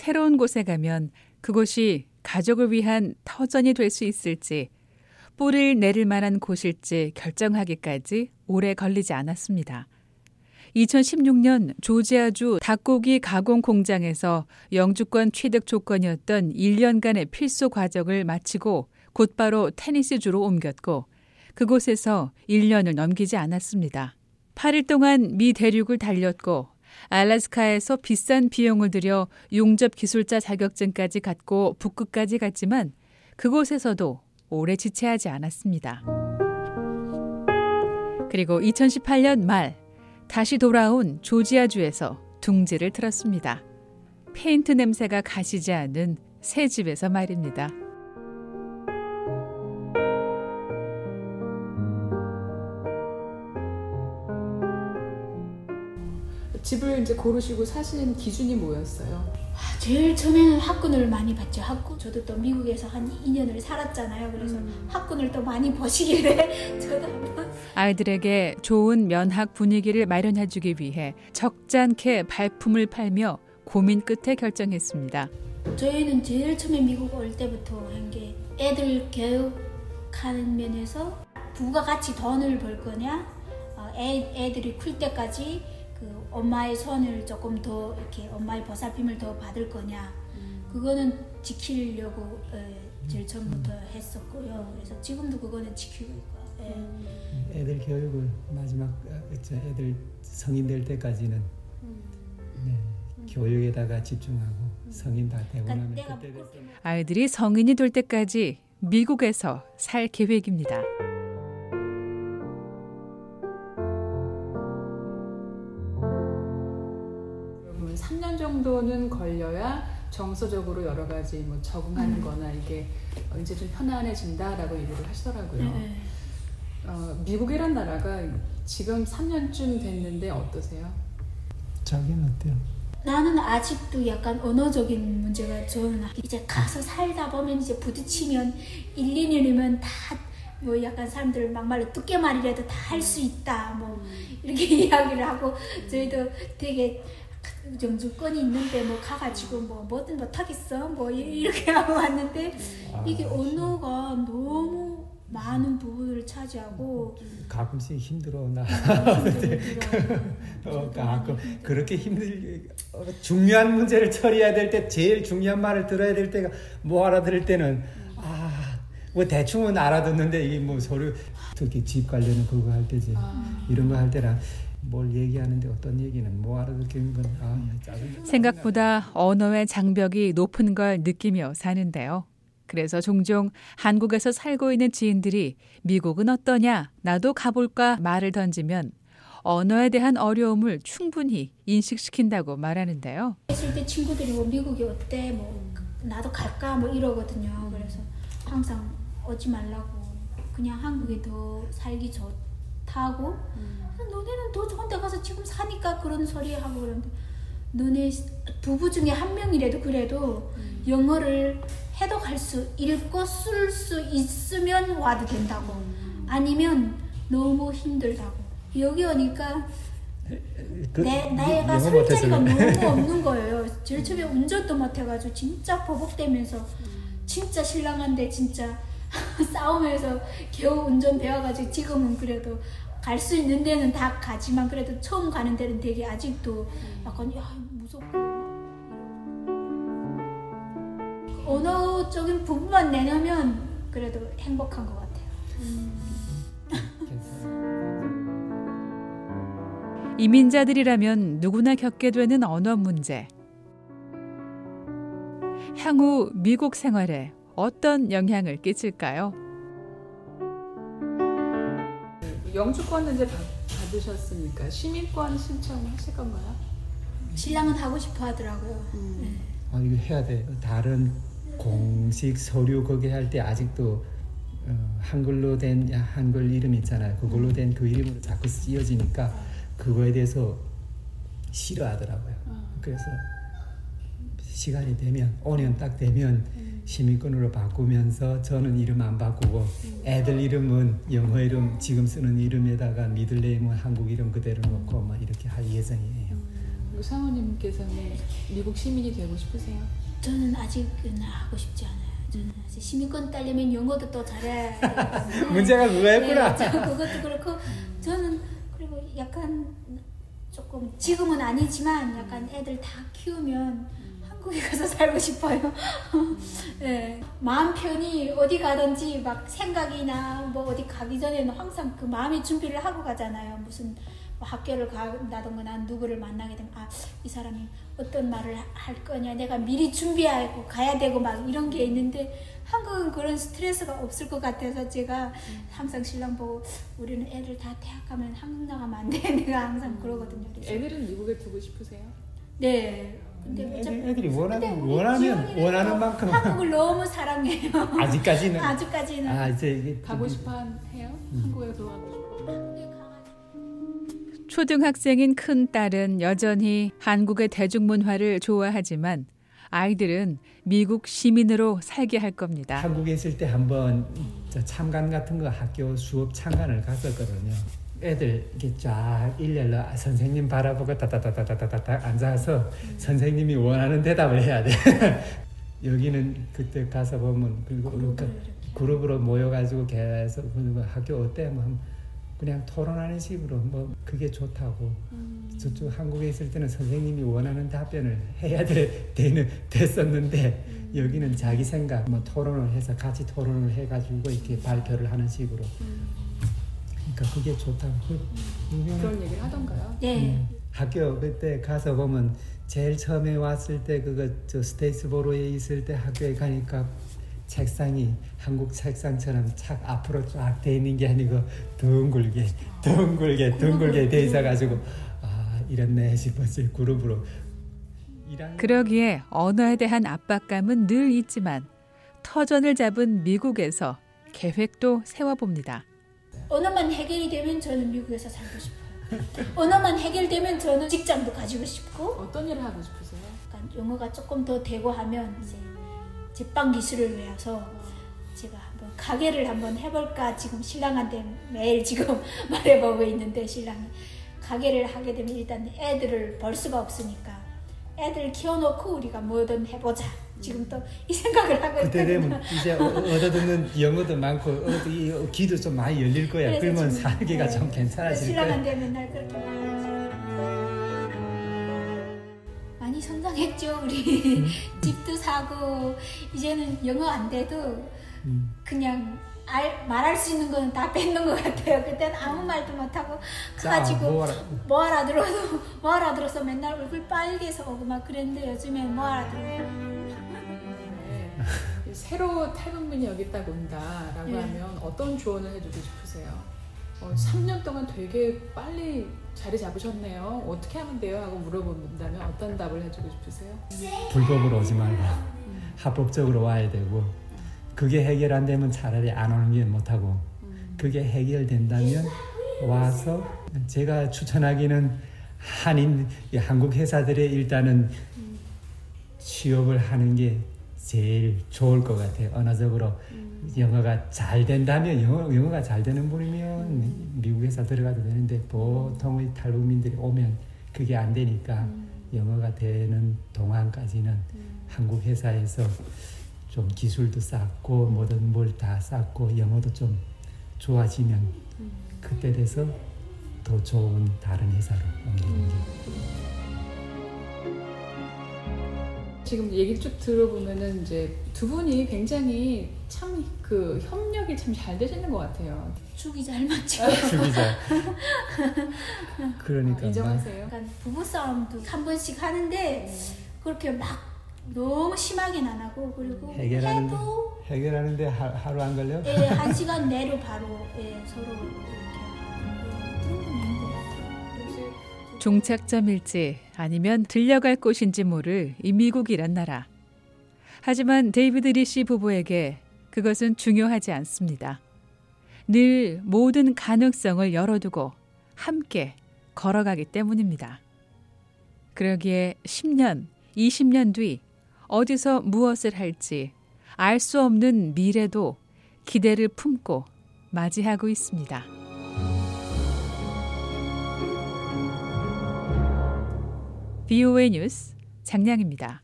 새로운 곳에 가면 그곳이 가족을 위한 터전이 될 수 있을지 뿌리를 내릴 만한 곳일지 결정하기까지 오래 걸리지 않았습니다. 2016년 조지아주 닭고기 가공 공장에서 영주권 취득 조건이었던 1년간의 필수 과정을 마치고 곧바로 테니스주로 옮겼고 그곳에서 1년을 넘기지 않았습니다. 8일 동안 미 대륙을 달렸고 알래스카에서 비싼 비용을 들여 용접 기술자 자격증까지 갖고 북극까지 갔지만 그곳에서도 오래 지체하지 않았습니다. 그리고 2018년 말 다시 돌아온 조지아주에서 둥지를 틀었습니다. 페인트 냄새가 가시지 않은 새 집에서 말입니다. 집을 이제 고르시고 사신 기준이 뭐였어요? 아, 제일 처음에는 학군을 많이 봤죠. 학군. 저도 또 미국에서 한 2년을 살았잖아요. 그래서 음. 학군을 또 많이 보시길래 저도 한번 아이들에게 좋은 면학 분위기를 마련해 주기 위해 적잖게 발품을 팔며 고민 끝에 결정했습니다. 저희는 제일 처음에 미국 올 때부터 한 게 애들 교육하는 면에서 부가 같이 돈을 벌 거냐, 어, 애, 애들이 클 때까지 그 엄마의 손을 조금 더 이렇게 엄마의 보살핌을 더 받을 거냐 음. 그거는 지키려고 제일 처음부터 했었고요. 그래서 지금도 그거는 지키고 있고요. 예. 음. 애들 교육을 마지막 어, 애들 성인 될 때까지는 음. 네, 교육에다가 집중하고 성인 다 되고 나면 그때 아이들이 성인이 될 때까지 미국에서 살 계획입니다. 정도는 걸려야 정서적으로 여러 가지 뭐 적응하는 음. 거나 이게 이제 좀 편안해진다라고 얘기를 하시더라고요. 네. 어, 미국이란 나라가 지금 3년쯤 됐는데 어떠세요? 자기는 어때요? 나는 아직도 약간 언어적인 문제가 저는 이제 가서 살다 보면 이제 부딪히면 1, 2년이면 다 뭐 약간 사람들 막말로 뚝깨말이라도 다 할 수 있다 뭐 이렇게 이야기를 하고 저희도 되게 정주권이 있는데 뭐 가가지고 뭐 뭐든 못하겠어. 뭐 이렇게 하고 왔는데 아, 이게 언어가 너무 많은 부분을 차지하고 가끔씩 힘들어 나. 어, 가끔. 그렇게 힘들 어, 중요한 문제를 처리해야 될 때 제일 중요한 말을 들어야 될 때가 뭐 알아들을 때는 아뭐 대충은 알아듣는데 이게 뭐 서류 특히 집 관련은 그거 할 때지. 아. 이런 거 할 때랑 뭘 얘기하는데 어떤 얘기는 뭐 알아듣기는 건 아, 짜증. 생각보다 언어의 장벽이 높은 걸 느끼며 사는데요. 그래서 종종 한국에서 살고 있는 지인들이 미국은 어떠냐, 나도 가볼까 말을 던지면 언어에 대한 어려움을 충분히 인식시킨다고 말하는데요. 있을 때 친구들이 뭐 미국이 어때, 뭐 나도 갈까 뭐 이러거든요. 그래서 항상 오지 말라고 그냥 한국에 더 살기 좋다고. 음. 너네는 더 좋은 데 가서 지금 사니까 그런 소리 하고 그러는데 너네 부부 중에 한 명이라도 그래도 음. 영어를 해독할 수 읽고 쓸 수 있으면 와도 된다고 음. 아니면 너무 힘들다고 여기 오니까 그, 내, 내가 설 자리가 너무 없는 거예요 제일 처음에 운전도 못 해가지고 진짜 버벅대면서 음. 진짜 신랑한데 진짜 싸우면서 겨우 운전 배워가지고 지금은 그래도 갈 수 있는 데는 다 가지만 그래도 처음 가는 데는 되게 아직도 약간 야 무섭고 언어적인 부분만 내놓으면 그래도 행복한 것 같아요. 이민자들이라면 누구나 겪게 되는 언어 문제. 향후 미국 생활에 어떤 영향을 끼칠까요? 영주권은 이제 받, 받으셨으니까 시민권 신청하실 건가요? 신랑은 하고 싶어 하더라고요. 음. 네. 아 이거 해야 돼. 다른 공식 서류 거기 할 때 아직도 어, 한글로 된 한글 이름 있잖아요. 그걸로 음. 된그 이름으로 자꾸 쓰여지니까 그거에 대해서 싫어하더라고요. 아. 그래서 시간이 되면 5년 딱 되면 음. 시민권으로 바꾸면서 저는 이름 안 바꾸고 애들 이름은 영어 이름 지금 쓰는 이름에다가 미들네임은 한국 이름 그대로 놓고 뭐 이렇게 할 예정이에요. 사모님께서는 미국 시민이 되고 싶으세요? 저는 아직은 하고 싶지 않아요. 저는 아직 시민권 따려면 영어도 또 잘해야. 문제가 그거였구나. 네, 저 그것도 그렇고 저는 그리고 약간 조금 지금은 아니지만 약간 애들 다 키우면 한국에 가서 살고 싶어요. 네, 마음 편히 어디 가든지 막 생각이나 뭐 어디 가기 전에는 항상 그 마음의 준비를 하고 가잖아요. 무슨 뭐 학교를 간다던가 난 누구를 만나게 되면 아 이 사람이 어떤 말을 할 거냐 내가 미리 준비하고 가야 되고 막 이런 게 있는데 한국은 그런 스트레스가 없을 것 같아서 제가 항상 신랑 보고 우리는 애들 다 대학 가면 한국 나가면 안 돼. 내가 항상 그러거든요. 그래서. 애들은 미국에 두고 싶으세요? 네. 애들, 애들이 원하는 원하는 또 만큼 한국을 너무 사랑해요. 아직까지는 아직까지는 아 이제 이게 가고 싶어 해요? 한국에 돌아가고 싶어. 초등학생인 큰 딸은 여전히 한국의 대중문화를 좋아하지만 아이들은 미국 시민으로 살게 할 겁니다. 한국에 있을 때 한번 저 참관 같은 거 학교 수업 참관을 갔었거든요. 애들 이렇게 쫙 일렬로 선생님 바라보고 따따따따따따 앉아서 선생님이 원하는 대답을 해야 돼. 여기는 그때 가서 보면 그리고 그러니까 그룹으로 모여가지고 계속 그 학교 어때? 뭐 그냥 토론하는 식으로 뭐 그게 좋다고. 저쪽 한국에 있을 때는 선생님이 원하는 답변을 해야 될 때는 됐었는데 여기는 자기 생각 뭐 토론을 해서 같이 토론을 해가지고 이렇게 발표를 하는 식으로 그러니까 그게 좋다고 그- 그런 얘기를 하던가요? 네. 음, 학교 그때 가서 보면 제일 처음에 왔을 때 그거 저 스테이스보로에 있을 때 학교에 가니까 책상이 한국 책상처럼 착 앞으로 쫙 돼 있는 게 아니고 둥글게 둥글게 둥글게 돼 있어 가지고 아 이랬네 싶었지 그룹으로 그러기에 언어에 대한 압박감은 늘 있지만 터전을 잡은 미국에서 계획도 세워봅니다. 언어만 해결이 되면 저는 미국에서 살고 싶어요. 언어만 해결되면 저는 직장도 가지고 싶고 어떤 일을 하고 싶으세요? 약간 영어가 조금 더 되고 하면 이제 제빵 기술을 외워서 제가 한번 가게를 한번 해볼까 지금 신랑한테 매일 지금 말해보고 있는데 신랑이 가게를 하게 되면 일단 애들을 벌 수가 없으니까 애들 키워놓고 우리가 뭐든 해보자. 지금 또 이 생각을 하고 그때. 되면 이제 어- 얻어듣는 영어도 많고 어디 귀도 좀 많이 열릴 거야. 그러면 살기가 네, 좀 괜찮아질 거야. 신랑한테 맨날 그렇게. 많이 성장했죠 우리. 집도 사고 이제는 영어 안 돼도 음. 그냥 알, 말할 수 있는 거는 다 뺏는 것 같아요. 그때는 아무 말도 못하고 자, 가지고 뭐 알아- 뭐 알아들어도 뭐 알아들어서 맨날 얼굴 빨개서 오고 막 그랬는데 요즘엔 뭐 알아들어요. 네. 새로 탈북민이 여기 딱 온다라고 네. 하면 어떤 조언을 해주고 싶으세요? 어, 3년 동안 되게 빨리 자리 잡으셨네요. 어떻게 하면 돼요? 하고 물어본다면 어떤 답을 해주고 싶으세요? 불법으로 오지 말고 합법적으로 와야 되고 그게 해결 안 되면 차라리 안 오는 게 못하고 그게 해결된다면 와서 제가 추천하기는 한인 이 한국 회사들의 일단은 취업을 하는 게 제일 좋을 것 같아요. 언어적으로 영어가 잘 된다면 영어, 영어가 잘 되는 분이면 미국 회사 들어가도 되는데 보통의 탈북민들이 오면 그게 안 되니까 영어가 되는 동안까지는 한국 회사에서 좀 기술도 쌓고 뭐든 뭘 다 쌓고 영어도 좀 좋아지면 그때 돼서 더 좋은 다른 회사로 옮기는 게 지금 얘기 쭉 들어보면은 이제 두 분이 굉장히 참 그 협력이 참 잘 되시는 것 같아요. 죽이 잘 맞죠. 죽이자. 그러니까 막 인정하세요? 부부 싸움도 한 번씩 하는데 그렇게 막 너무 심하게는 안 하고 그리고 해결하는데 해도 해결하는데 하, 하루 안 걸려? 예, 한 시간 내로 바로 예, 서로 이렇게 종착점일지 아니면 들려갈 곳인지 모를 이 미국이란 나라. 하지만 데이비드 리씨 부부에게 그것은 중요하지 않습니다. 늘 모든 가능성을 열어두고 함께 걸어가기 때문입니다. 그러기에 10년, 20년 뒤 어디서 무엇을 할지 알 수 없는 미래도 기대를 품고 맞이하고 있습니다. VOA 뉴스 장량입니다.